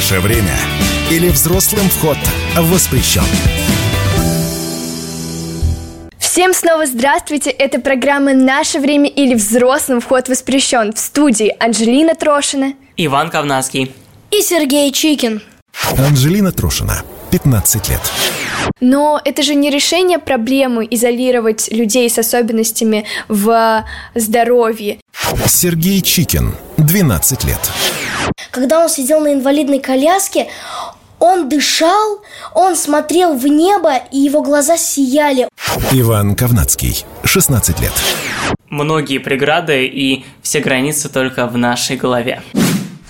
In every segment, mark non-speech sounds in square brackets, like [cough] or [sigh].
Наше время. Или взрослым вход воспрещен. Всем снова здравствуйте! Это программа «Наше время» или «Взрослым вход воспрещен» в студии Анжелина Трошина, Иван Ковнацкий. и Сергей Чикин. Анжелина Трушина, 15 лет. Но это же не решение проблемы изолировать людей с особенностями в здоровье. Сергей Чикин, 12 лет. Когда он сидел на инвалидной коляске, он дышал, он смотрел в небо, и его глаза сияли. Иван Ковнацкий, 16 лет. Многие преграды и все границы только в нашей голове.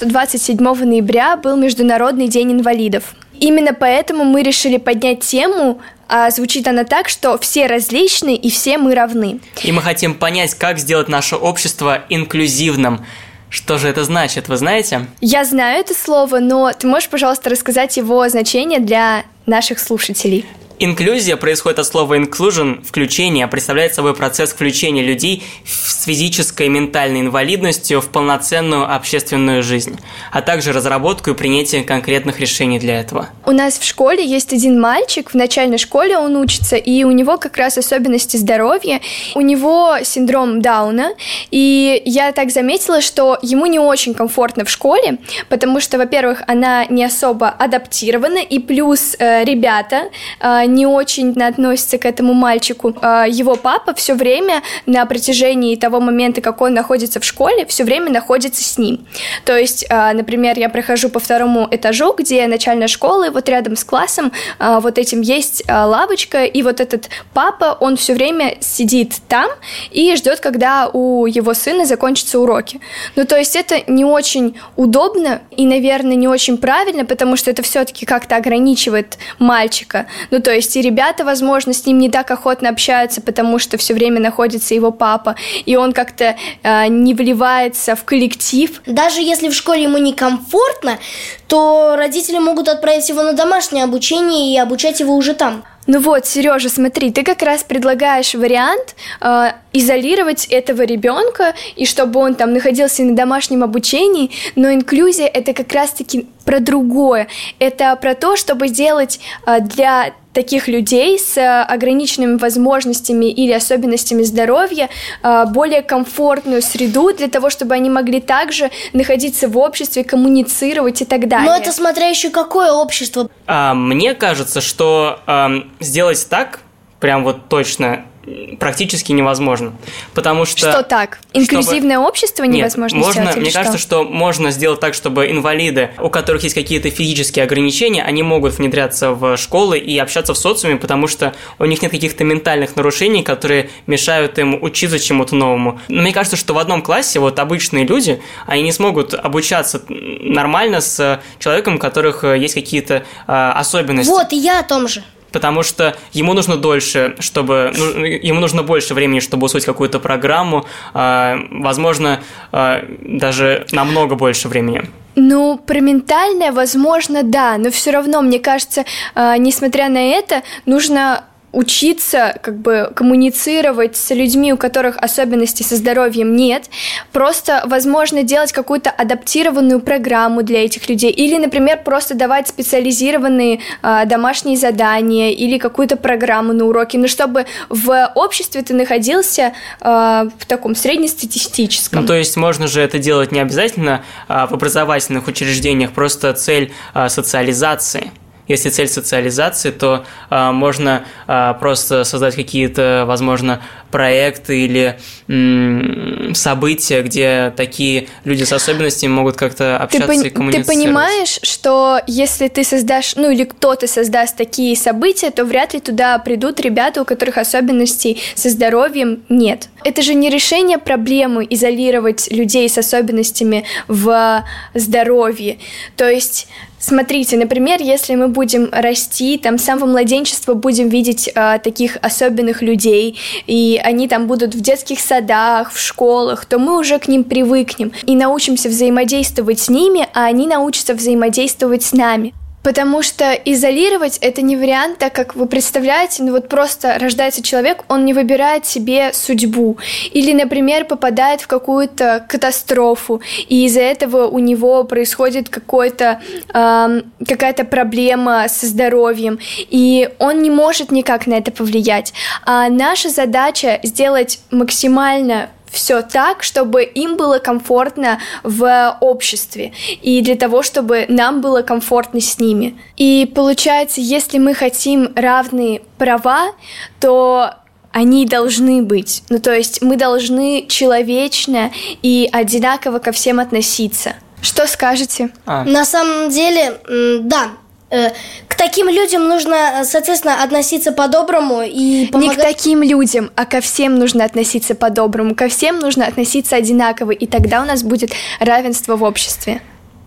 27 ноября был Международный день инвалидов. Именно поэтому мы решили поднять тему, а звучит она так, что все различны и все мы равны. И мы хотим понять, как сделать наше общество инклюзивным. Что же это значит, вы знаете? Я знаю это слово, но ты можешь, пожалуйста, рассказать его значение для наших слушателей? Инклюзия происходит от слова inclusion – включение, представляет собой процесс включения людей с физической и ментальной инвалидностью в полноценную общественную жизнь, а также разработку и принятие конкретных решений для этого. У нас в школе есть один мальчик, в начальной школе он учится, и у него как раз особенности здоровья. У него синдром Дауна, и я так заметила, что ему не очень комфортно в школе, потому что, во-первых, она не особо адаптирована, и плюс э, ребята э, не очень относятся к этому мальчику. Э, его папа все время на протяжении того момента, как он находится в школе, все время находится с ним. То есть, э, например, я прохожу по второму этажу, где начальная школа, вот рядом с классом э, вот этим есть лавочка, и вот этот папа, он все время сидит там и ждет, когда у его сына закончатся уроки. Ну, то есть это не очень удобно и, наверное, не очень правильно, потому что это все-таки как-то ограничивает мальчика. Ну, то есть и ребята, возможно, с ним не так охотно общаются, потому что все время находится его папа, и он как-то э, не вливается в коллектив. Даже если в школе ему некомфортно, то родители могут отправить его на домашнее обучение и обучать его уже там. Ну вот, Сережа, смотри, ты как раз предлагаешь вариант э, изолировать этого ребенка и чтобы он там находился на домашнем обучении, но инклюзия это как раз-таки про другое. Это про то, чтобы сделать э, для таких людей с э, ограниченными возможностями или особенностями здоровья э, более комфортную среду для того, чтобы они могли также находиться в обществе, коммуницировать и так далее. Но это смотря еще какое общество. А, мне кажется, что ам, сделать так, прям вот точно, практически невозможно. Потому что... Что так? Инклюзивное общество Нет, невозможно можно, сделать или мне что? кажется, что можно сделать так, чтобы инвалиды, у которых есть какие-то физические ограничения, они могут внедряться в школы и общаться в социуме, потому что у них нет каких-то ментальных нарушений, которые мешают им учиться чему-то новому. Но мне кажется, что в одном классе вот обычные люди, они не смогут обучаться нормально с человеком, у которых есть какие-то а, особенности Вот, и я о том же. Потому что ему нужно дольше, чтобы ну, ему нужно больше времени, чтобы усвоить какую-то программу, а, возможно, а, даже намного больше времени. Ну, про ментальное, возможно, да, но все равно, мне кажется, э, несмотря на это, нужно учиться как бы коммуницировать с людьми, у которых особенностей со здоровьем нет, просто, возможно, делать какую-то адаптированную программу для этих людей, или, например, просто давать специализированные э, домашние задания или какую-то программу на уроки, но чтобы в обществе ты находился э, в таком среднестатистическом. Ну, то есть можно же это делать не обязательно а, в образовательных учреждениях, просто цель а, социализации. Если цель социализации, то а, можно а, просто создать какие-то, возможно, проекты или м, события, где такие люди с особенностями могут как-то Ты, общаться пон- и ты коммуницировать. понимаешь, что если ты создашь, ну или кто-то создаст такие события, то вряд ли туда придут ребята, у которых особенностей со здоровьем нет. Это же не решение проблемы изолировать людей с особенностями в здоровье. То есть Смотрите, например, если мы будем расти, там с самого младенчества будем видеть а, таких особенных людей, и они там будут в детских садах, в школах, то мы уже к ним привыкнем и научимся взаимодействовать с ними, а они научатся взаимодействовать с нами. Потому что изолировать это не вариант, так как вы представляете, ну вот просто рождается человек, он не выбирает себе судьбу. Или, например, попадает в какую-то катастрофу, и из-за этого у него происходит какой-то, э, какая-то проблема со здоровьем, и он не может никак на это повлиять. А наша задача сделать максимально все так, чтобы им было комфортно в обществе и для того, чтобы нам было комфортно с ними. И получается, если мы хотим равные права, то они должны быть. Ну, то есть мы должны человечно и одинаково ко всем относиться. Что скажете? А. На самом деле, да, Э, таким людям нужно, соответственно, относиться по-доброму и помогать... Не к таким людям, а ко всем нужно относиться по-доброму. Ко всем нужно относиться одинаково, и тогда у нас будет равенство в обществе.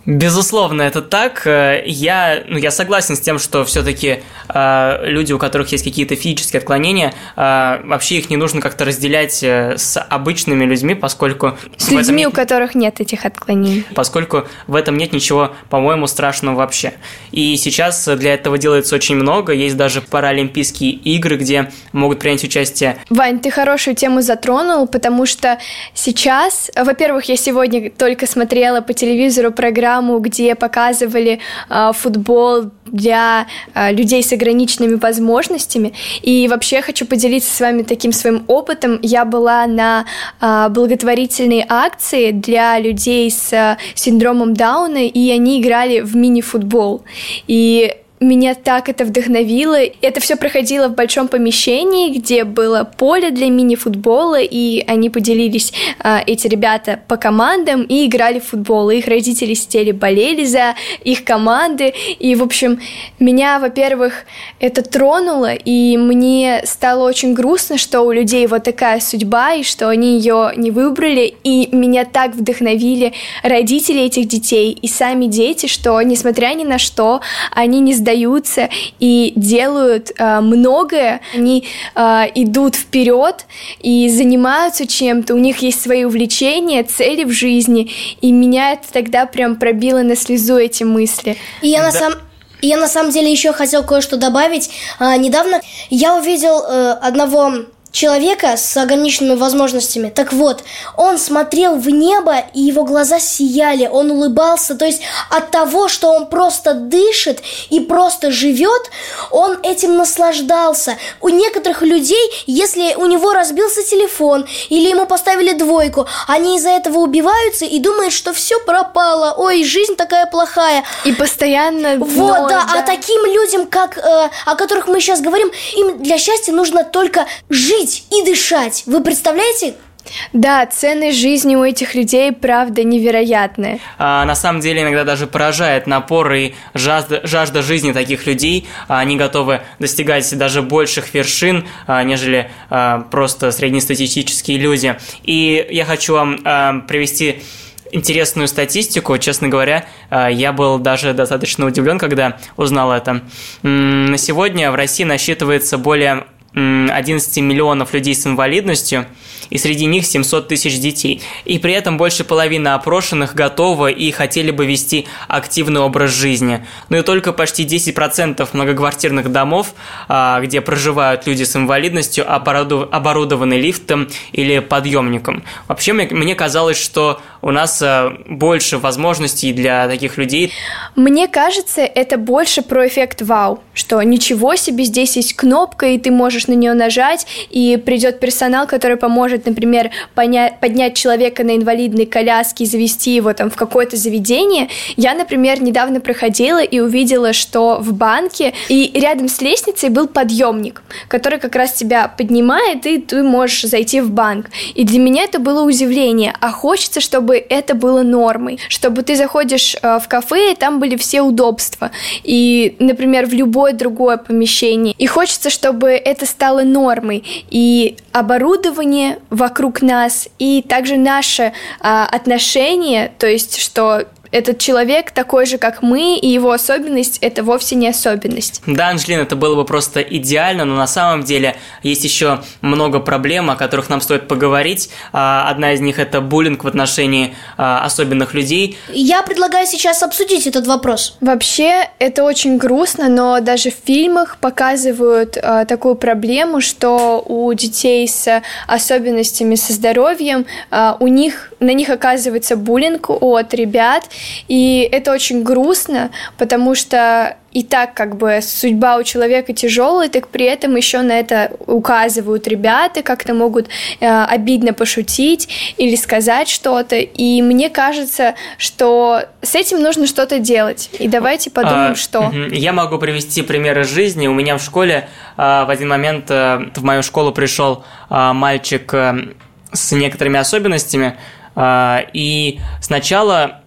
Безусловно, это так. Э, я, ну, я согласен с тем, что все-таки э, люди, у которых есть какие-то физические отклонения, э, вообще их не нужно как-то разделять э, с обычными людьми, поскольку... С людьми, нет... у которых нет этих отклонений. Поскольку в этом нет ничего, по-моему, страшного вообще. И сейчас для этого делается очень много. Есть даже паралимпийские игры, где могут принять участие... Вань, ты хорошую тему затронул, потому что сейчас... Во-первых, я сегодня только смотрела по телевизору программу программу, где показывали э, футбол для э, людей с ограниченными возможностями. И вообще хочу поделиться с вами таким своим опытом. Я была на э, благотворительной акции для людей с синдромом Дауна, и они играли в мини-футбол. И меня так это вдохновило. Это все проходило в большом помещении, где было поле для мини-футбола, и они поделились, э, эти ребята, по командам и играли в футбол. их родители сидели, болели за их команды. И, в общем, меня, во-первых, это тронуло, и мне стало очень грустно, что у людей вот такая судьба, и что они ее не выбрали. И меня так вдохновили родители этих детей и сами дети, что, несмотря ни на что, они не сдают сдаются и делают э, многое, они э, идут вперед и занимаются чем-то, у них есть свои увлечения, цели в жизни, и меня это тогда прям пробило на слезу эти мысли. И я на да. самом я на самом деле еще хотел кое-что добавить. А, недавно я увидел э, одного человека с ограниченными возможностями. Так вот, он смотрел в небо, и его глаза сияли, он улыбался. То есть от того, что он просто дышит и просто живет, он этим наслаждался. У некоторых людей, если у него разбился телефон или ему поставили двойку, они из-за этого убиваются и думают, что все пропало. Ой, жизнь такая плохая. И постоянно... Вот, да, да. А таким людям, как, э, о которых мы сейчас говорим, им для счастья нужно только жить жить и дышать. Вы представляете, да, ценность жизни у этих людей, правда, невероятная. А, на самом деле, иногда даже поражает напор и жажда, жажда жизни таких людей. А, они готовы достигать даже больших вершин, а, нежели а, просто среднестатистические люди. И я хочу вам а, привести интересную статистику. Честно говоря, а, я был даже достаточно удивлен, когда узнал это. На сегодня в России насчитывается более 11 миллионов людей с инвалидностью, и среди них 700 тысяч детей. И при этом больше половины опрошенных готовы и хотели бы вести активный образ жизни. Но и только почти 10% многоквартирных домов, а, где проживают люди с инвалидностью, оборудованы лифтом или подъемником. Вообще, мне казалось, что у нас а, больше возможностей для таких людей. Мне кажется, это больше про эффект вау, что ничего себе, здесь есть кнопка, и ты можешь на нее нажать, и придет персонал, который поможет может, например, понять, поднять человека на инвалидной коляске и завести его там в какое-то заведение. Я, например, недавно проходила и увидела, что в банке и рядом с лестницей был подъемник, который как раз тебя поднимает, и ты можешь зайти в банк. И для меня это было удивление, а хочется, чтобы это было нормой, чтобы ты заходишь э, в кафе, и там были все удобства, и, например, в любое другое помещение. И хочется, чтобы это стало нормой, и оборудование вокруг нас, и также наше а, отношение, то есть, что этот человек такой же, как мы, и его особенность – это вовсе не особенность. Да, Анжелина, это было бы просто идеально, но на самом деле есть еще много проблем, о которых нам стоит поговорить. А, одна из них – это буллинг в отношении а, особенных людей. Я предлагаю сейчас обсудить этот вопрос. Вообще, это очень грустно, но даже в фильмах показывают э, такую проблему, что у детей с особенностями со здоровьем у них на них оказывается буллинг от ребят, и это очень грустно, потому что и так как бы судьба у человека тяжелая, так при этом еще на это указывают ребята, как-то могут э, обидно пошутить или сказать что-то. И мне кажется, что с этим нужно что-то делать. И давайте подумаем, а, что. Я могу привести примеры жизни. У меня в школе э, в один момент э, в мою школу пришел э, мальчик э, с некоторыми особенностями, э, и сначала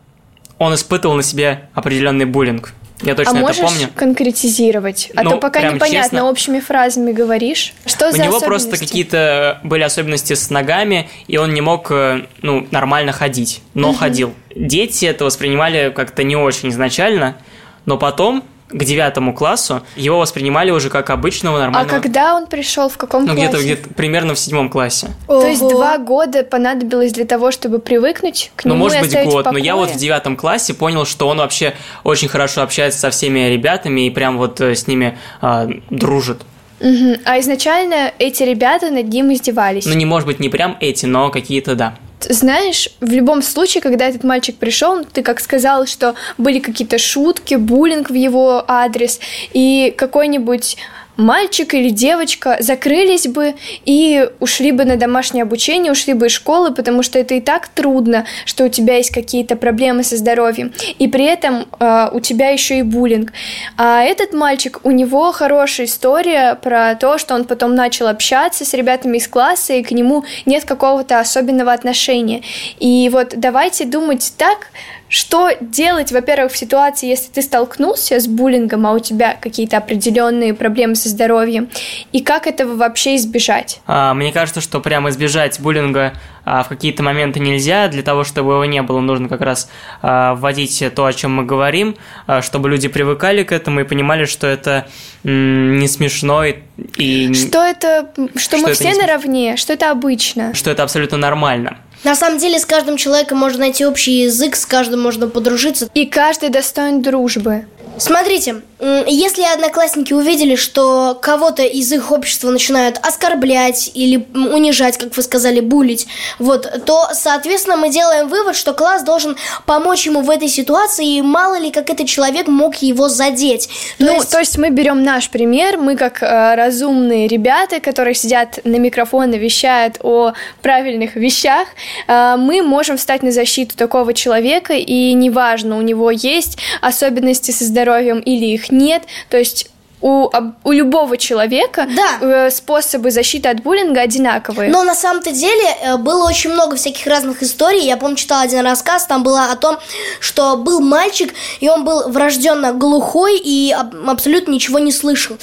он испытывал на себе определенный буллинг. Я точно а можешь это помню. конкретизировать? А ну, то пока непонятно, честно, общими фразами говоришь. Что У за него просто какие-то были особенности с ногами, и он не мог э, ну, нормально ходить, но угу. ходил. Дети это воспринимали как-то не очень изначально, но потом к девятому классу его воспринимали уже как обычного нормального. А когда он пришел, в каком ну, классе? Ну, где-то где примерно в седьмом классе. Ого. То есть два года понадобилось для того, чтобы привыкнуть к ну, нему Ну, может быть, год, но я вот в девятом классе понял, что он вообще очень хорошо общается со всеми ребятами и прям вот э, с ними э, дружит. Угу. А изначально эти ребята над ним издевались? Ну, не может быть не прям эти, но какие-то, да. Знаешь, в любом случае, когда этот мальчик пришел, ты как сказал, что были какие-то шутки, буллинг в его адрес, и какой-нибудь мальчик или девочка закрылись бы и ушли бы на домашнее обучение, ушли бы из школы, потому что это и так трудно, что у тебя есть какие-то проблемы со здоровьем, и при этом э, у тебя еще и буллинг. А этот мальчик, у него хорошая история про то, что он потом начал общаться с ребятами из класса, и к нему нет какого-то особенного отношения. И вот давайте думать так, что делать, во-первых, в ситуации, если ты столкнулся с буллингом, а у тебя какие-то определенные проблемы со здоровьем, и как этого вообще избежать? А, мне кажется, что прямо избежать буллинга а, в какие-то моменты нельзя. Для того, чтобы его не было, нужно как раз а, вводить то, о чем мы говорим, а, чтобы люди привыкали к этому и понимали, что это м, не смешно и, и что это, что, что мы это все наравне, что это обычно, что это абсолютно нормально. На самом деле, с каждым человеком можно найти общий язык, с каждым можно подружиться. И каждый достоин дружбы. Смотрите, если одноклассники увидели, что кого-то из их общества начинают оскорблять или унижать, как вы сказали, булить, вот, то, соответственно, мы делаем вывод, что класс должен помочь ему в этой ситуации, и мало ли, как этот человек мог его задеть. То ну, есть... то есть мы берем наш пример, мы как э, разумные ребята, которые сидят на микрофон и вещают о правильных вещах, э, мы можем встать на защиту такого человека, и неважно, у него есть особенности со здоровьем, здоровьем или их нет. То есть у, у любого человека да. Э, способы защиты от буллинга одинаковые. Но на самом-то деле э, было очень много всяких разных историй. Я помню, читала один рассказ, там было о том, что был мальчик, и он был врожденно глухой и абсолютно ничего не слышал.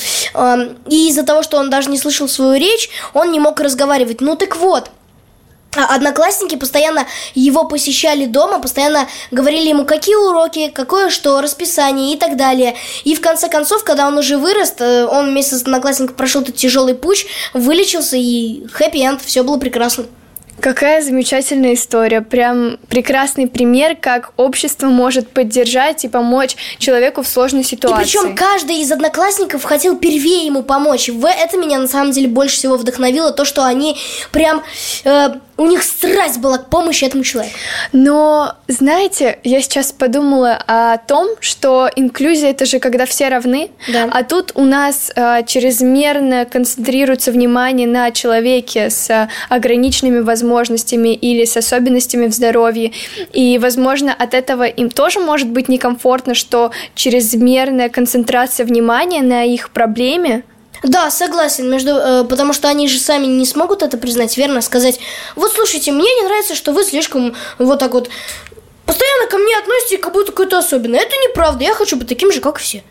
И из-за того, что он даже не слышал свою речь, он не мог разговаривать. Ну так вот, одноклассники постоянно его посещали дома, постоянно говорили ему, какие уроки, какое что, расписание и так далее. И в конце концов, когда он уже вырос, э, он вместе с одноклассником прошел этот тяжелый путь, вылечился и хэппи-энд, все было прекрасно. Какая замечательная история. Прям прекрасный пример, как общество может поддержать и помочь человеку в сложной ситуации. И причем каждый из одноклассников хотел первее ему помочь. В это меня на самом деле больше всего вдохновило, то, что они прям... Э, у них страсть была к помощи этому человеку. Но, знаете, я сейчас подумала о том, что инклюзия это же когда все равны, да. а тут у нас э, чрезмерно концентрируется внимание на человеке с ограниченными возможностями или с особенностями в здоровье. И, возможно, от этого им тоже может быть некомфортно, что чрезмерная концентрация внимания на их проблеме да, согласен, между, э, потому что они же сами не смогут это признать, верно? Сказать, вот слушайте, мне не нравится, что вы слишком вот так вот постоянно ко мне относитесь как будто какой-то особенный. Это неправда, я хочу быть таким же, как все.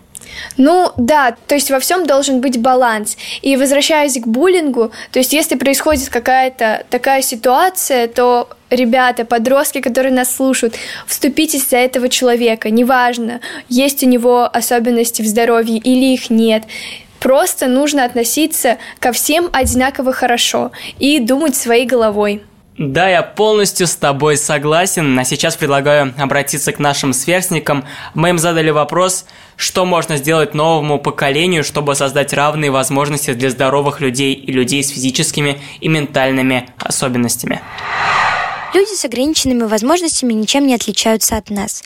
Ну да, то есть во всем должен быть баланс. И возвращаясь к буллингу, то есть если происходит какая-то такая ситуация, то ребята, подростки, которые нас слушают, вступитесь за этого человека. Неважно, есть у него особенности в здоровье или их нет. Просто нужно относиться ко всем одинаково хорошо и думать своей головой. Да, я полностью с тобой согласен. А сейчас предлагаю обратиться к нашим сверстникам. Мы им задали вопрос, что можно сделать новому поколению, чтобы создать равные возможности для здоровых людей и людей с физическими и ментальными особенностями. Люди с ограниченными возможностями ничем не отличаются от нас.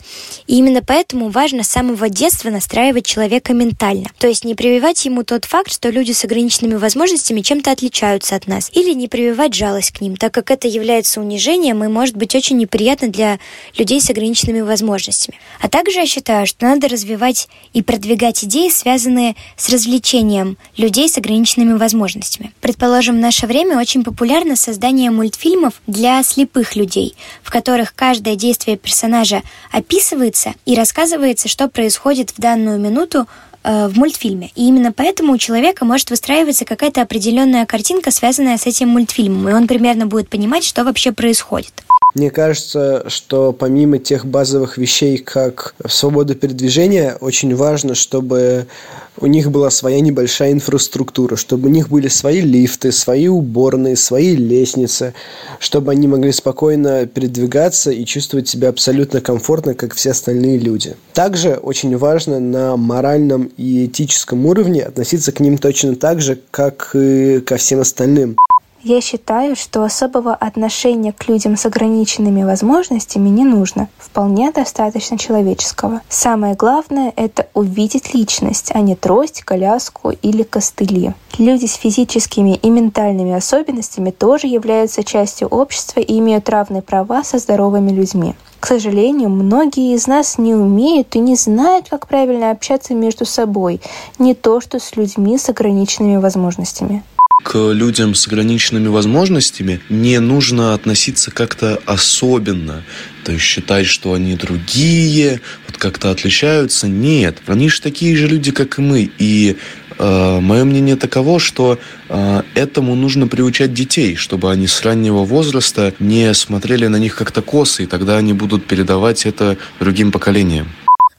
И именно поэтому важно с самого детства настраивать человека ментально. То есть не прививать ему тот факт, что люди с ограниченными возможностями чем-то отличаются от нас. Или не прививать жалость к ним, так как это является унижением и может быть очень неприятно для людей с ограниченными возможностями. А также я считаю, что надо развивать и продвигать идеи, связанные с развлечением людей с ограниченными возможностями. Предположим, в наше время очень популярно создание мультфильмов для слепых людей, в которых каждое действие персонажа описывается и рассказывается, что происходит в данную минуту э, в мультфильме. И именно поэтому у человека может выстраиваться какая-то определенная картинка, связанная с этим мультфильмом, и он примерно будет понимать, что вообще происходит. Мне кажется, что помимо тех базовых вещей, как свобода передвижения, очень важно, чтобы у них была своя небольшая инфраструктура, чтобы у них были свои лифты, свои уборные, свои лестницы, чтобы они могли спокойно передвигаться и чувствовать себя абсолютно комфортно, как все остальные люди. Также очень важно на моральном и этическом уровне относиться к ним точно так же, как и ко всем остальным. Я считаю, что особого отношения к людям с ограниченными возможностями не нужно. Вполне достаточно человеческого. Самое главное – это увидеть личность, а не трость, коляску или костыли. Люди с физическими и ментальными особенностями тоже являются частью общества и имеют равные права со здоровыми людьми. К сожалению, многие из нас не умеют и не знают, как правильно общаться между собой, не то что с людьми с ограниченными возможностями к людям с ограниченными возможностями не нужно относиться как-то особенно. То есть считать, что они другие, вот как-то отличаются. Нет, они же такие же люди, как и мы. И э, мое мнение таково, что э, этому нужно приучать детей, чтобы они с раннего возраста не смотрели на них как-то косо, и тогда они будут передавать это другим поколениям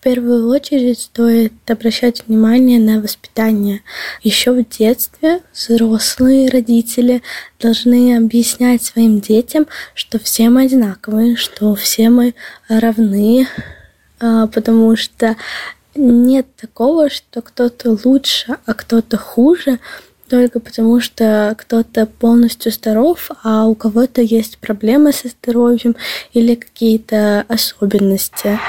первую очередь стоит обращать внимание на воспитание. Еще в детстве взрослые родители должны объяснять своим детям, что все мы одинаковые, что все мы равны, а, потому что нет такого, что кто-то лучше, а кто-то хуже, только потому что кто-то полностью здоров, а у кого-то есть проблемы со здоровьем или какие-то особенности.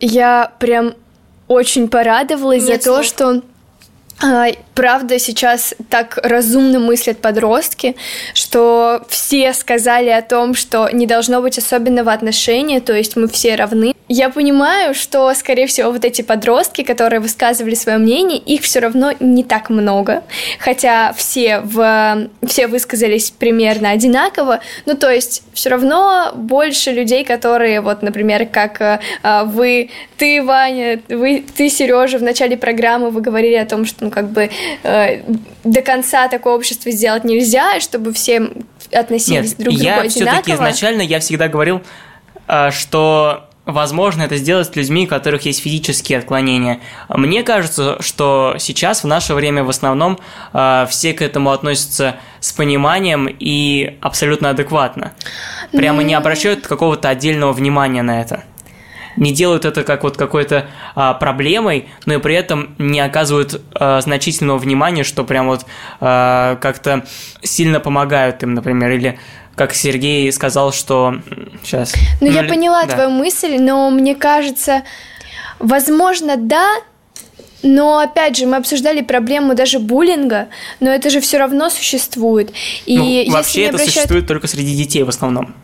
Я прям очень порадовалась Нет за то, что а, правда сейчас так разумно мыслят подростки, что все сказали о том, что не должно быть особенного отношения, то есть мы все равны. Я понимаю, что, скорее всего, вот эти подростки, которые высказывали свое мнение, их все равно не так много, хотя все, в, все высказались примерно одинаково, ну то есть все равно больше людей, которые, вот, например, как э, вы, ты, Ваня, вы, ты, Сережа, в начале программы вы говорили о том, что, ну, как бы э, до конца такое общество сделать нельзя, чтобы все относились Нет, друг к другу я одинаково. все-таки изначально я всегда говорил, э, что возможно это сделать с людьми, у которых есть физические отклонения. Мне кажется, что сейчас в наше время в основном э, все к этому относятся с пониманием и абсолютно адекватно. Прямо не обращают какого-то отдельного внимания на это не делают это как вот какой-то а, проблемой, но и при этом не оказывают а, значительного внимания, что прям вот а, как-то сильно помогают им, например, или как Сергей сказал, что сейчас. Ну, ну я поняла да. твою мысль, но мне кажется, возможно, да, но опять же, мы обсуждали проблему даже буллинга, но это же все равно существует. И ну, вообще это обращают... существует только среди детей в основном.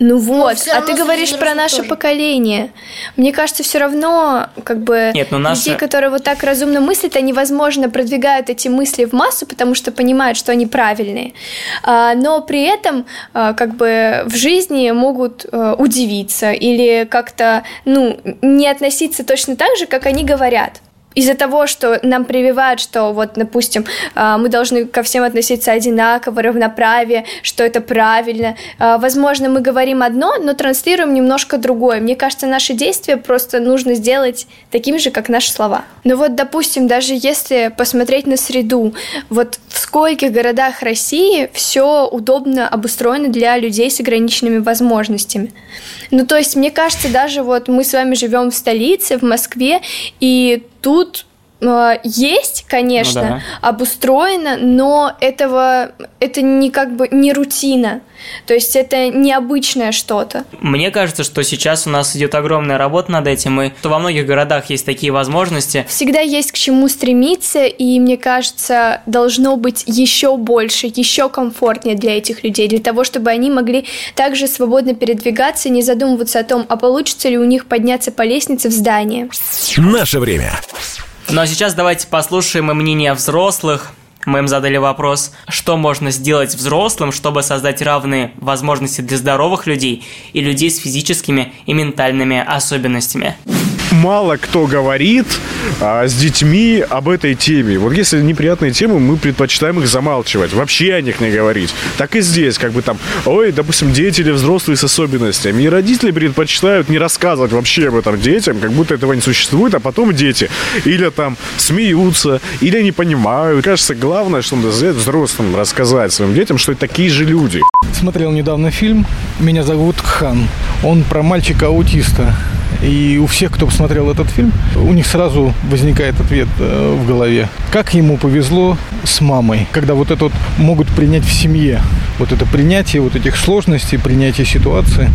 Ну вот, а ты говоришь про наше тоже. поколение. Мне кажется, все равно, как бы, Нет, ну наше... людей, которые вот так разумно мыслят, они, возможно, продвигают эти мысли в массу, потому что понимают, что они правильные. А, но при этом, а, как бы, в жизни могут а, удивиться или как-то, ну, не относиться точно так же, как они говорят. Из-за того, что нам прививают, что вот, допустим, а, мы должны ко всем относиться одинаково, равноправие, что это правильно. А, возможно, мы говорим одно, но транслируем немножко другое. Мне кажется, наши действия просто нужно сделать такими же, как наши слова. Но вот, допустим, даже если посмотреть на среду, вот в скольких городах России все удобно обустроено для людей с ограниченными возможностями. Ну, то есть, мне кажется, даже вот мы с вами живем в столице, в Москве, и тут э, есть, конечно, ну, да. обустроено, но этого это не как бы не рутина. То есть это необычное что-то. Мне кажется, что сейчас у нас идет огромная работа над этим, и что во многих городах есть такие возможности. Всегда есть к чему стремиться, и мне кажется, должно быть еще больше, еще комфортнее для этих людей, для того, чтобы они могли также свободно передвигаться и не задумываться о том, а получится ли у них подняться по лестнице в здание. Наше время. Ну а сейчас давайте послушаем мнение взрослых. Мы им задали вопрос, что можно сделать взрослым, чтобы создать равные возможности для здоровых людей и людей с физическими и ментальными особенностями мало кто говорит а, с детьми об этой теме. Вот если неприятные темы, мы предпочитаем их замалчивать, вообще о них не говорить. Так и здесь, как бы там, ой, допустим, дети или взрослые с особенностями. И родители предпочитают не рассказывать вообще об этом детям, как будто этого не существует, а потом дети или там смеются, или не понимают. Кажется, главное, что надо сделать взрослым, рассказать своим детям, что это такие же люди. Смотрел недавно фильм «Меня зовут Хан». Он про мальчика-аутиста. И у всех, кто посмотрел этот фильм, у них сразу возникает ответ э, в голове. Как ему повезло с мамой, когда вот это вот могут принять в семье. Вот это принятие вот этих сложностей, принятие ситуации.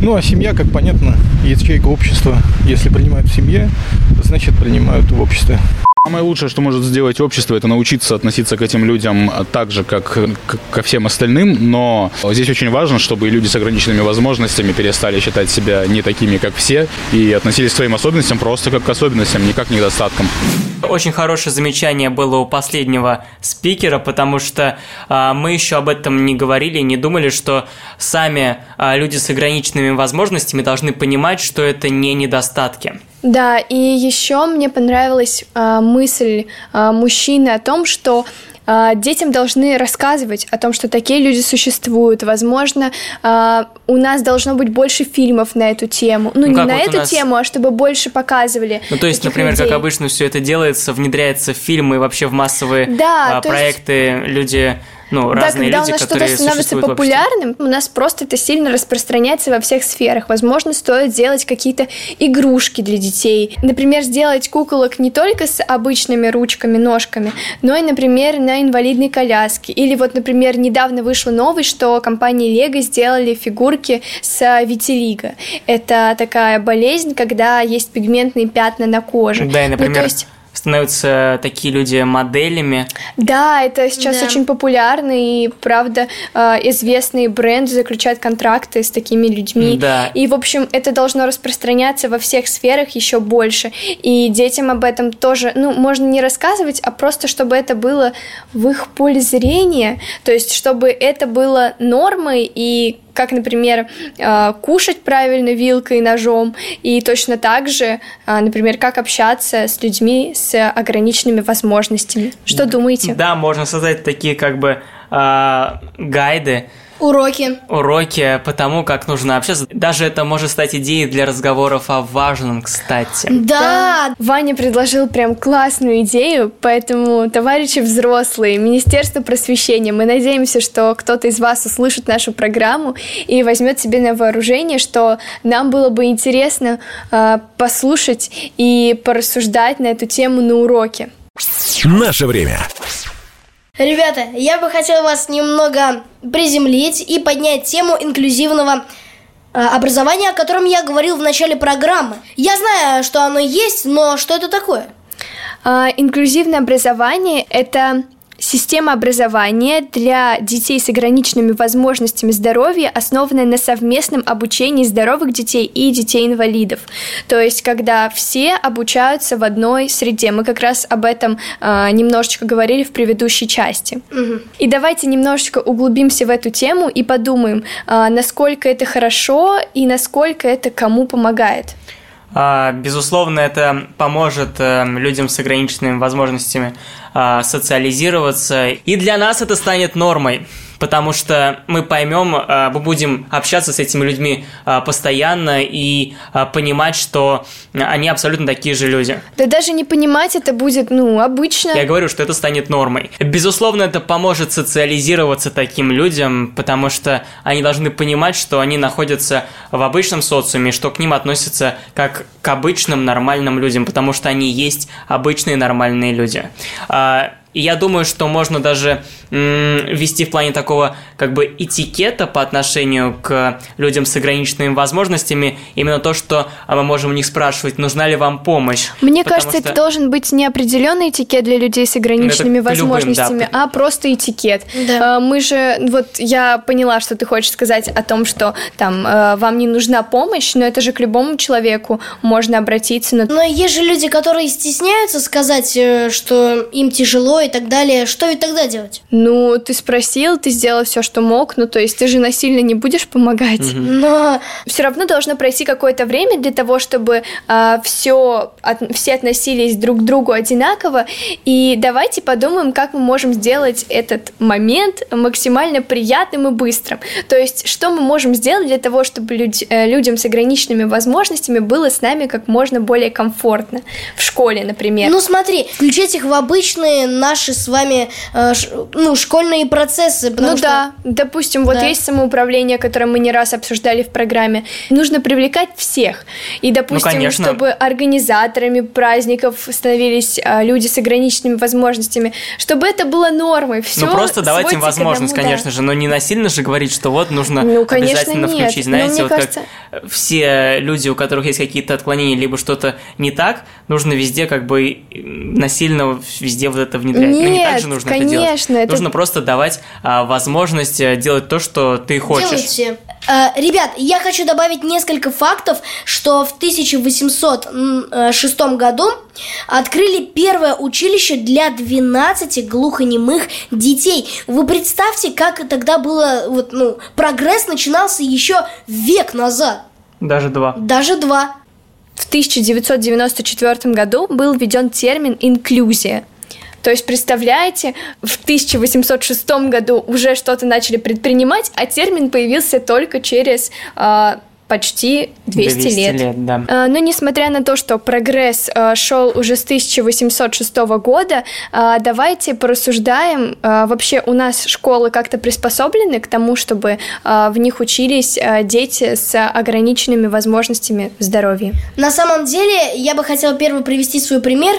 Ну, а семья, как понятно, ячейка общества. Если принимают в семье, значит принимают в обществе. Самое лучшее, что может сделать общество, это научиться относиться к этим людям так же, как ко всем остальным, но здесь очень важно, чтобы люди с ограниченными возможностями перестали считать себя не такими, как все, и относились к своим особенностям просто как к особенностям, не как к недостаткам. Очень хорошее замечание было у последнего спикера, потому что а, мы еще об этом не говорили, не думали, что сами а, люди с ограниченными возможностями должны понимать, что это не недостатки. Да, и еще мне понравилась э, мысль э, мужчины о том, что а, детям должны рассказывать о том, что такие люди существуют. Возможно, у нас должно быть больше фильмов на эту тему. Ну, ну не на вот эту нас... тему, а чтобы больше показывали. Ну, то есть, например, людей. как обычно все это делается, внедряется в фильмы и вообще в массовые да, проекты. Есть... Люди ну, да, разные когда люди, у нас что-то становится популярным, у нас просто это сильно распространяется во всех сферах. Возможно, стоит сделать какие-то игрушки для детей. Например, сделать куколок не только с обычными ручками, ножками, но и, например, на инвалидной коляске. Или вот, например, недавно вышло новость, что компания Лего сделали фигурки с витилиго. Это такая болезнь, когда есть пигментные пятна на коже. Да, и, например, ну, есть становятся такие люди моделями. Да, это сейчас да. очень популярно, и, правда, э, известные бренды заключают контракты с такими людьми. Да. И, в общем, это должно распространяться во всех сферах еще больше. И детям об этом тоже, ну, можно не рассказывать, а просто чтобы это было в их поле зрения, то есть чтобы это было нормой, и как, например, э, кушать правильно вилкой и ножом, и точно так же, э, например, как общаться с людьми с ограниченными возможностями. Что думаете? Да, можно создать такие как бы э, гайды, Уроки. Уроки по тому, как нужно общаться. Даже это может стать идеей для разговоров о важном, кстати. Да. да. Ваня предложил прям классную идею, поэтому, товарищи взрослые, Министерство просвещения, мы надеемся, что кто-то из вас услышит нашу программу и возьмет себе на вооружение, что нам было бы интересно э, послушать и порассуждать на эту тему на уроке. Наше время. Ребята, я бы хотел вас немного приземлить и поднять тему инклюзивного э, образования, о котором я говорил в начале программы. Я знаю, что оно есть, но что это такое? Uh, инклюзивное образование – это Система образования для детей с ограниченными возможностями здоровья, основанная на совместном обучении здоровых детей и детей-инвалидов. То есть, когда все обучаются в одной среде. Мы как раз об этом э, немножечко говорили в предыдущей части. Угу. И давайте немножечко углубимся в эту тему и подумаем, э, насколько это хорошо и насколько это кому помогает. А, безусловно, это поможет э, людям с ограниченными возможностями а, социализироваться, и для нас это станет нормой потому что мы поймем, а, мы будем общаться с этими людьми а, постоянно и а, понимать, что они абсолютно такие же люди. Да даже не понимать это будет, ну, обычно. Я говорю, что это станет нормой. Безусловно, это поможет социализироваться таким людям, потому что они должны понимать, что они находятся в обычном социуме, что к ним относятся как к обычным нормальным людям, потому что они есть обычные нормальные люди. И я думаю, что можно даже вести в плане такого как бы этикета по отношению к людям с ограниченными возможностями именно то, что мы можем у них спрашивать, нужна ли вам помощь. Мне кажется, что... это должен быть не определенный этикет для людей с ограниченными это возможностями, любым, да. а просто этикет. Да. А, мы же, вот я поняла, что ты хочешь сказать о том, что там э, вам не нужна помощь, но это же к любому человеку можно обратиться. Но, но есть же люди, которые стесняются сказать, э, что им тяжело и так далее. Что и тогда делать? Ну, ты спросил, ты сделал все, что мог, ну, то есть ты же насильно не будешь помогать. Угу. Но все равно должно пройти какое-то время для того, чтобы а, все, от, все относились друг к другу одинаково. И давайте подумаем, как мы можем сделать этот момент максимально приятным и быстрым. То есть, что мы можем сделать для того, чтобы люд, э, людям с ограниченными возможностями было с нами как можно более комфортно. В школе, например. Ну, смотри, включать их в обычные наши с вами э, ш, ну, школьные процессы. Ну что... да, допустим, вот да. есть самоуправление, которое мы не раз обсуждали в программе. Нужно привлекать всех. И, допустим, ну, чтобы организаторами праздников становились а, люди с ограниченными возможностями, чтобы это было нормой. Все ну просто давать им возможность, одному, конечно да. же, но не насильно же говорить, что вот нужно ну, конечно, обязательно нет. включить. Знаете, вот кажется... как все люди, у которых есть какие-то отклонения, либо что-то не так, нужно везде как бы насильно везде вот это внедрять. Нет, ну, не так же нужно конечно, это делать. Это... Нужно просто давать а, возможность э, делать то, что ты хочешь. Делайте. А, ребят, я хочу добавить несколько фактов, что в 1806 году открыли первое училище для 12 глухонемых детей. Вы представьте, как тогда было, вот, ну, прогресс начинался еще век назад. Даже два. Даже два. В 1994 году был введен термин «инклюзия», то есть, представляете, в 1806 году уже что-то начали предпринимать, а термин появился только через э, почти 200, 200 лет. лет да. А, но несмотря на то, что прогресс а, шел уже с 1806 года, а, давайте порассуждаем, вообще у нас школы как-то приспособлены к тому, чтобы в них учились дети с ограниченными возможностями здоровья? На самом деле, я бы хотела первый привести свой пример.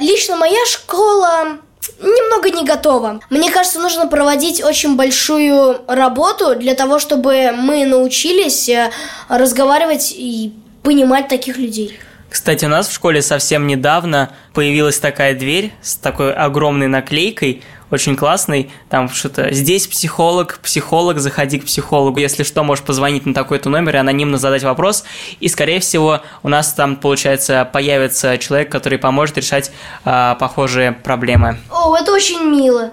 Лично моя школа немного не готова. Мне кажется, нужно проводить очень большую работу для того, чтобы мы научились э, разговаривать и понимать таких людей. Кстати, у нас в школе совсем недавно появилась такая дверь с такой огромной наклейкой очень классный. Там что-то здесь психолог, психолог, заходи к психологу. Если что, можешь позвонить на такой-то номер и анонимно задать вопрос. И, скорее всего, у нас там, получается, появится человек, который поможет решать э, похожие проблемы. О, это очень мило.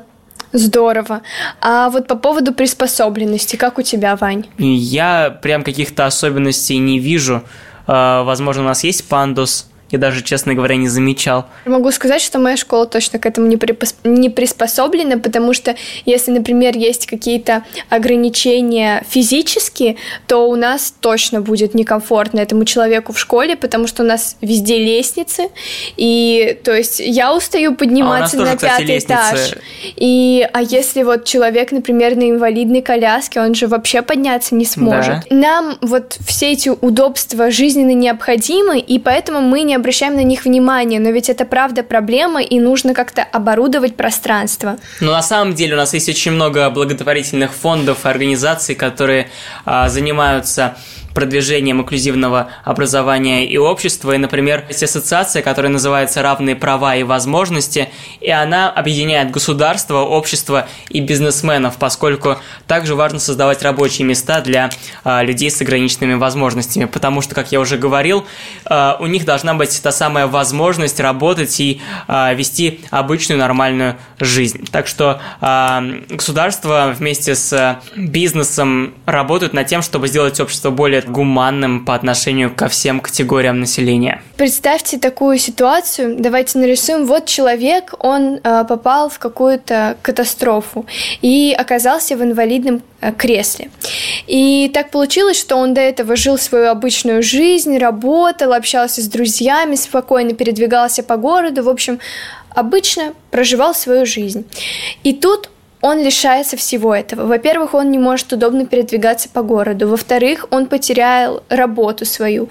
Здорово. А вот по поводу приспособленности, как у тебя, Вань? Я прям каких-то особенностей не вижу. Э, возможно, у нас есть пандус, я даже, честно говоря, не замечал. Могу сказать, что моя школа точно к этому не, припос... не приспособлена, потому что если, например, есть какие-то ограничения физические, то у нас точно будет некомфортно этому человеку в школе, потому что у нас везде лестницы, и то есть я устаю подниматься а на тоже, пятый кстати, этаж. И а если вот человек, например, на инвалидной коляске, он же вообще подняться не сможет. Да. Нам вот все эти удобства жизненно необходимы, и поэтому мы не обращаем на них внимание, но ведь это правда проблема, и нужно как-то оборудовать пространство. Но на самом деле у нас есть очень много благотворительных фондов, организаций, которые а, занимаются продвижением инклюзивного образования и общества. И, например, есть ассоциация, которая называется «Равные права и возможности», и она объединяет государство, общество и бизнесменов, поскольку также важно создавать рабочие места для а, людей с ограниченными возможностями, потому что, как я уже говорил, а, у них должна быть та самая возможность работать и а, вести обычную нормальную жизнь. Так что государство вместе с бизнесом работают над тем, чтобы сделать общество более гуманным по отношению ко всем категориям населения. Представьте такую ситуацию. Давайте нарисуем. Вот человек, он э, попал в какую-то катастрофу и оказался в инвалидном э, кресле. И так получилось, что он до этого жил свою обычную жизнь, работал, общался с друзьями, спокойно передвигался по городу. В общем, обычно проживал свою жизнь. И тут он лишается всего этого. Во-первых, он не может удобно передвигаться по городу. Во-вторых, он потерял работу свою.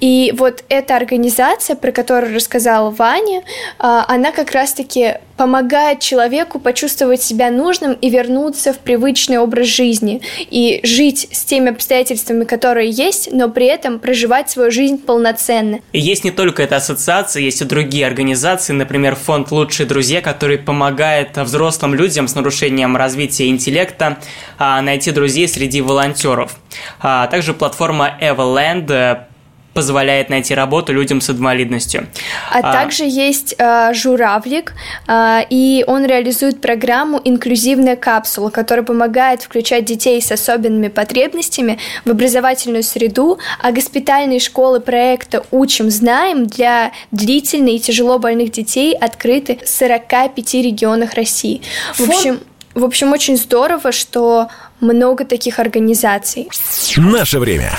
И вот эта организация, про которую рассказала Ваня, а, она как раз-таки помогает человеку почувствовать себя нужным и вернуться в привычный образ жизни и жить с теми обстоятельствами, которые есть, но при этом проживать свою жизнь полноценно. И есть не только эта ассоциация, есть и другие организации, например, фонд «Лучшие друзья», который помогает взрослым людям с нарушением развития интеллекта а, найти друзей среди волонтеров. А также платформа Everland позволяет найти работу людям с инвалидностью. А, а также есть э, журавлик, э, и он реализует программу «Инклюзивная капсула», которая помогает включать детей с особенными потребностями в образовательную среду, а госпитальные школы проекта «Учим, знаем» для длительно и тяжело больных детей открыты в 45 регионах России. В общем, в общем, очень здорово, что много таких организаций. Наше время.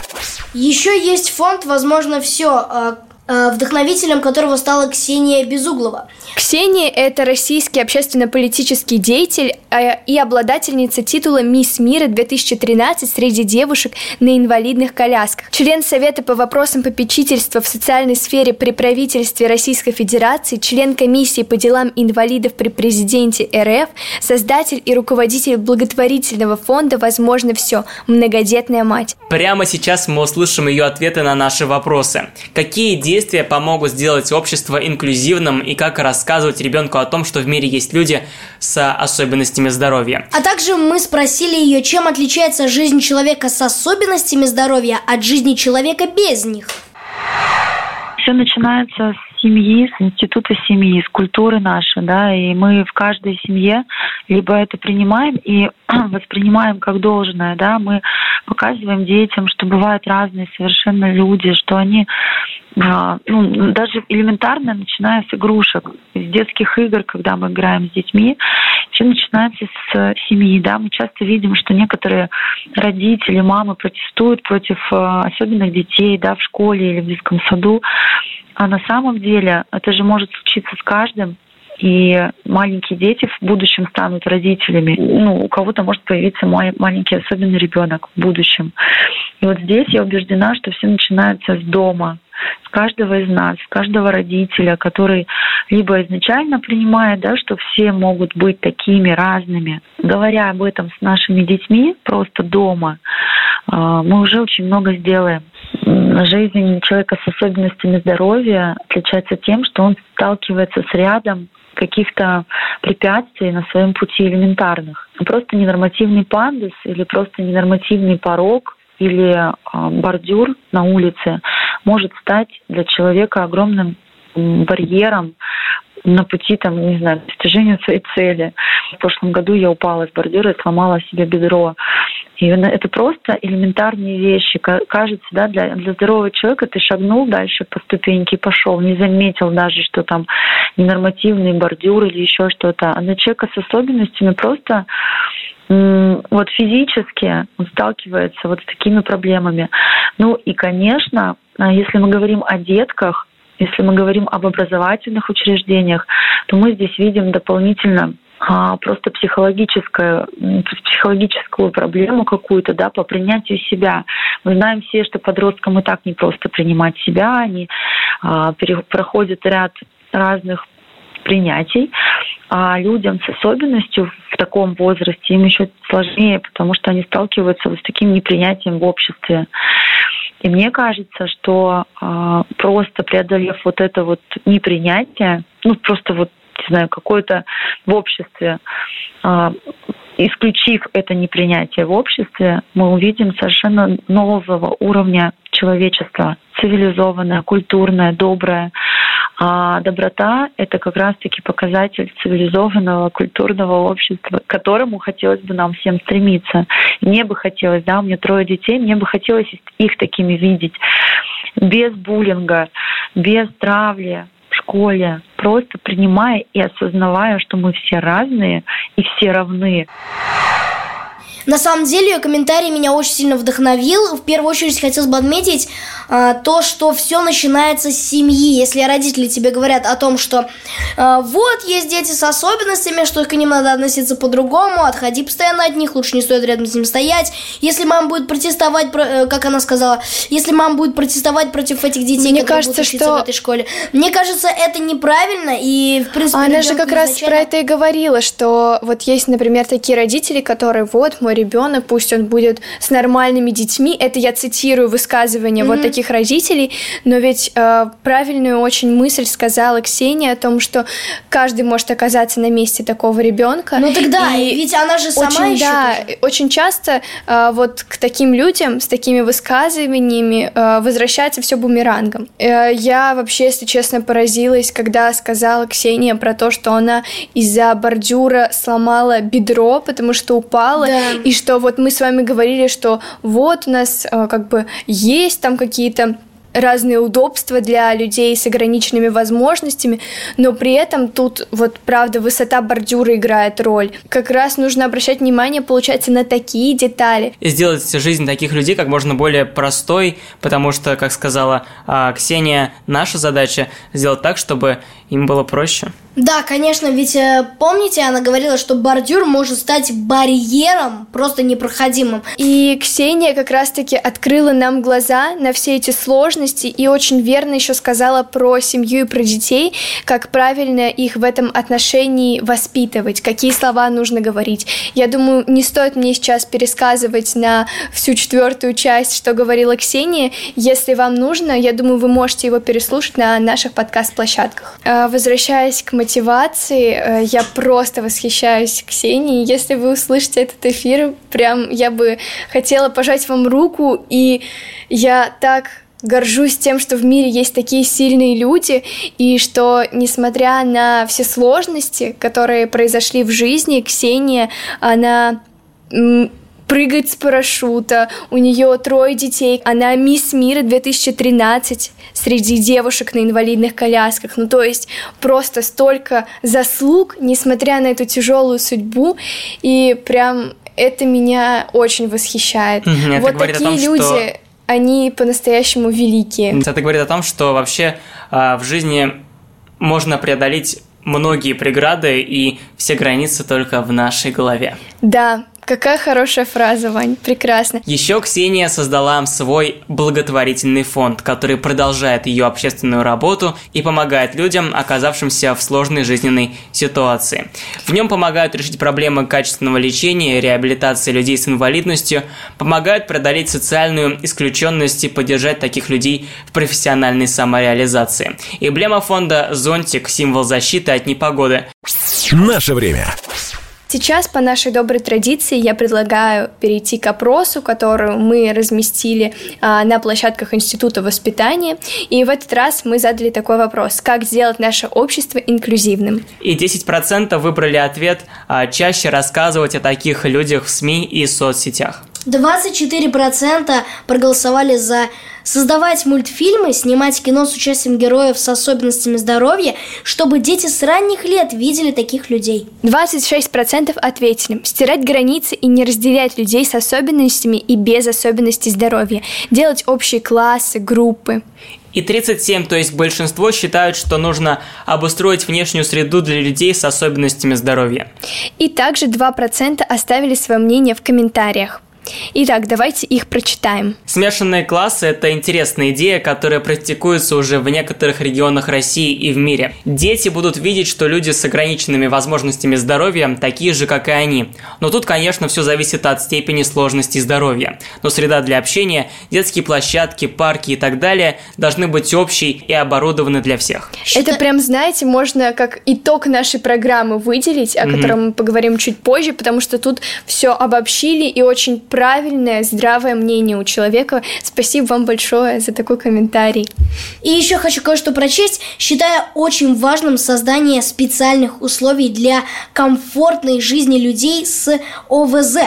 Еще есть фонд «Возможно, все», а, вдохновителем которого стала Ксения Безуглова. Ксения – это российский общественно-политический деятель а, и обладательница титула «Мисс мира 2013» среди девушек на инвалидных колясках. Член Совета по вопросам попечительства в социальной сфере при правительстве Российской Федерации, член комиссии по делам инвалидов при президенте РФ, создатель и руководитель благотворительного фонда «Возможно все», многодетная мать. Прямо сейчас мы услышим ее ответы на наши вопросы. Какие действия помогут сделать общество инклюзивным и как рассказывать ребенку о том, что в мире есть люди с особенностями здоровья. А также мы спросили ее, чем отличается жизнь человека с особенностями здоровья от жизни человека без них. Все начинается с семьи, с института семьи, с культуры нашей, да, и мы в каждой семье либо это принимаем и [clears throat] воспринимаем как должное, да, мы показываем детям, что бывают разные совершенно люди, что они ну, даже элементарно, начиная с игрушек, с детских игр, когда мы играем с детьми, все начинается с семьи, да, мы часто видим, что некоторые родители, мамы протестуют против а, особенных детей, да, в школе или в детском саду, а на самом деле это же может случиться с каждым, и маленькие дети в будущем станут родителями. Ну, у кого-то может появиться маленький особенный ребенок в будущем. И вот здесь я убеждена, что все начинается с дома, с каждого из нас, с каждого родителя, который либо изначально принимает, да, что все могут быть такими разными. Говоря об этом с нашими детьми просто дома, а, мы уже очень много сделаем. Жизнь человека с особенностями здоровья отличается тем, что он сталкивается с рядом каких-то препятствий на своем пути элементарных. Просто ненормативный пандус или просто ненормативный порог или э, бордюр на улице может стать для человека огромным барьером на пути, там, не знаю, к достижению своей цели. В прошлом году я упала с бордюра и сломала себе бедро. И это просто элементарные вещи. Кажется, да, для, для здорового человека ты шагнул дальше по ступеньке пошел, не заметил даже, что там ненормативный бордюр или еще что-то. А для человека с особенностями просто вот физически он сталкивается вот с такими проблемами. Ну и, конечно, а, если мы говорим о детках, если мы говорим об образовательных учреждениях, то мы здесь видим дополнительно а, просто психологическую, психологическую проблему какую-то, да, по принятию себя. Мы знаем все, что подросткам и так не просто принимать себя, они а, проходят ряд разных принятий, а людям с особенностью в таком возрасте им еще сложнее, потому что они сталкиваются вот с таким непринятием в обществе. И мне кажется, что э, просто преодолев вот это вот непринятие, ну просто вот не знаю, какое-то в обществе, э, исключив это непринятие в обществе, мы увидим совершенно нового уровня человечества, цивилизованное, культурное, доброе, А доброта – это как раз-таки показатель цивилизованного, культурного общества, к которому хотелось бы нам всем стремиться. Мне бы хотелось, да, у меня трое детей, мне бы хотелось их такими видеть. Без буллинга, без травли, в школе, просто принимая и осознавая, что мы все разные и все равны. На самом деле, ее комментарий меня очень сильно вдохновил. В первую очередь хотелось бы отметить а, то, что все начинается с семьи. Если родители тебе говорят о том, что а, вот есть дети с особенностями, что к ним надо относиться по-другому, отходи постоянно от них, лучше не стоит рядом с ним стоять. Если мама будет протестовать, э, как она сказала, если мама будет протестовать против этих детей, мне кажется, что в этой школе, мне кажется, это неправильно и в принципе. Она же как раз про это и говорила, что вот есть, например, такие родители, которые вот мой ребенок, пусть он будет с нормальными детьми. Это я цитирую высказывание mm-hmm. вот таких родителей, но ведь э, правильную очень мысль сказала Ксения о том, что каждый может оказаться на месте такого ребенка. Ну тогда, и ведь она же сама очень, еще. Да, тоже. очень часто э, вот к таким людям с такими высказываниями э, возвращается все бумерангом. Э, я вообще, если честно, поразилась, когда сказала Ксения про то, что она из-за бордюра сломала бедро, потому что упала, да. И что вот мы с вами говорили, что вот у нас э, как бы есть там какие-то разные удобства для людей с ограниченными возможностями, но при этом тут вот правда высота бордюра играет роль. Как раз нужно обращать внимание, получается, на такие детали. И сделать жизнь таких людей как можно более простой, потому что, как сказала а, Ксения, наша задача сделать так, чтобы им было проще. Да, конечно, ведь э, помните, она говорила, что бордюр может стать барьером, просто непроходимым. И Ксения как раз-таки открыла нам глаза на все эти сложности и очень верно еще сказала про семью и про детей, как правильно их в этом отношении воспитывать, какие слова нужно говорить. Я думаю, не стоит мне сейчас пересказывать на всю четвертую часть, что говорила Ксения. Если вам нужно, я думаю, вы можете его переслушать на наших подкаст-площадках. А, возвращаясь к мотивации. Э, я просто восхищаюсь Ксенией. Если вы услышите этот эфир, прям я бы хотела пожать вам руку, и я так горжусь тем, что в мире есть такие сильные люди, и что, несмотря на все сложности, которые произошли в жизни, Ксения, она прыгает с парашюта, у нее трое детей, она мисс мира 2013 среди девушек на инвалидных колясках, ну то есть просто столько заслуг, несмотря на эту тяжелую судьбу, и прям это меня очень восхищает. Mm-hmm, вот такие том, люди, что... они по-настоящему великие. Это говорит о том, что вообще э, в жизни можно преодолеть многие преграды и все границы только в нашей голове. Да, Какая хорошая фраза, Вань, прекрасно. Еще Ксения создала свой благотворительный фонд, который продолжает ее общественную работу и помогает людям, оказавшимся в сложной жизненной ситуации. В нем помогают решить проблемы качественного лечения реабилитации людей с инвалидностью, помогают преодолеть социальную исключенность и поддержать таких людей в профессиональной самореализации. Эмблема фонда – зонтик, символ защиты от непогоды. Наше время. Сейчас, по нашей доброй традиции, я предлагаю перейти к опросу, который мы разместили а, на площадках Института воспитания. И в этот раз мы задали такой вопрос. Как сделать наше общество инклюзивным? И 10% выбрали ответ а, чаще рассказывать о таких людях в СМИ и соцсетях. 24% проголосовали за создавать мультфильмы, снимать кино с участием героев с особенностями здоровья, чтобы дети с ранних лет видели таких людей. 26% ответили стирать границы и не разделять людей с особенностями и без особенностей здоровья, делать общие классы, группы. И 37, то есть большинство считают, что нужно обустроить внешнюю среду для людей с особенностями здоровья. И также 2% оставили свое мнение в комментариях. Итак, давайте их прочитаем. Смешанные классы – это интересная идея, которая практикуется уже в некоторых регионах России и в мире. Дети будут видеть, что люди с ограниченными возможностями здоровья такие же, как и они. Но тут, конечно, все зависит от степени сложности здоровья. Но среда для общения, детские площадки, парки и так далее должны быть общей и оборудованы для всех. Это прям, знаете, можно как итог нашей программы выделить, о mm-hmm. котором мы поговорим чуть позже, потому что тут все обобщили и очень правильное, здравое мнение у человека. Спасибо вам большое за такой комментарий. И еще хочу кое-что прочесть. Считаю очень важным создание специальных условий для комфортной жизни людей с ОВЗ.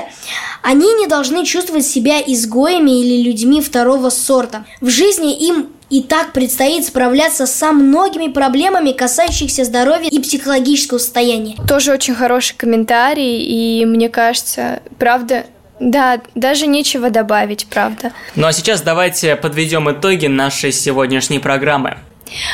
Они не должны чувствовать себя изгоями или людьми второго сорта. В жизни им и так предстоит справляться со многими проблемами, касающихся здоровья и психологического состояния. Тоже очень хороший комментарий, и мне кажется, правда, да, даже нечего добавить, правда. Ну а сейчас давайте подведем итоги нашей сегодняшней программы.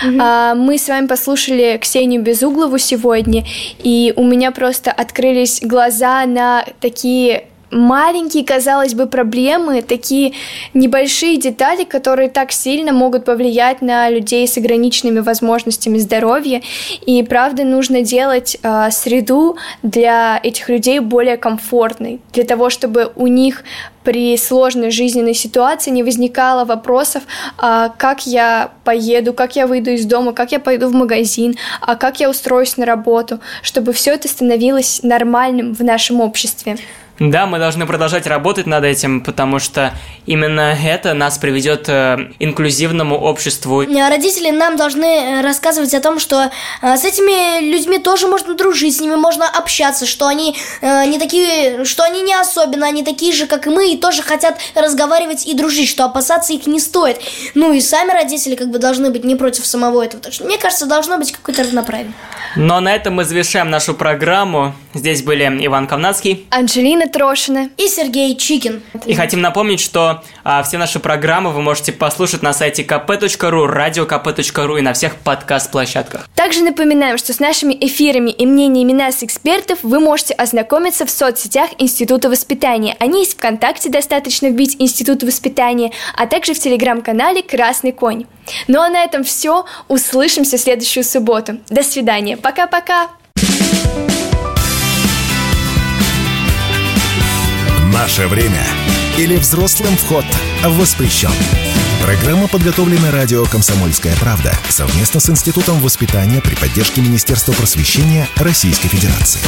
Mm-hmm. Мы с вами послушали Ксению Безуглову сегодня, и у меня просто открылись глаза на такие маленькие, казалось бы, проблемы, такие небольшие детали, которые так сильно могут повлиять на людей с ограниченными возможностями здоровья. И правда нужно делать э, среду для этих людей более комфортной, для того, чтобы у них при сложной жизненной ситуации не возникало вопросов, а как я поеду, как я выйду из дома, как я пойду в магазин, а как я устроюсь на работу, чтобы все это становилось нормальным в нашем обществе. Да, мы должны продолжать работать над этим, потому что именно это нас приведет к э, инклюзивному обществу. Родители нам должны э, рассказывать о том, что э, с этими людьми тоже можно дружить, с ними можно общаться, что они не такие, что они не особенно, они такие же, как и мы, и тоже хотят разговаривать и дружить, что опасаться их не стоит. Ну и сами родители как бы должны быть не против самого этого. Так что, мне кажется, должно быть какое-то равноправие. Но на этом мы завершаем нашу программу. Здесь были Иван Ковнацкий, Анжелина Трошина и Сергей Чикин. И хотим напомнить, что а, все наши программы вы можете послушать на сайте kp.ru, radiokp.ru и на всех подкаст-площадках. Также напоминаем, что с нашими эфирами и мнениями нас, экспертов, вы можете ознакомиться в соцсетях Института воспитания. Они есть ВКонтакте, достаточно вбить Институт воспитания, а также в телеграм-канале «Красный конь». Ну а на этом все. Услышимся в следующую субботу. До свидания. Пока-пока. Наше время или взрослым вход воспрещен. Программа подготовлена радио «Комсомольская правда» совместно с Институтом воспитания при поддержке Министерства просвещения Российской Федерации.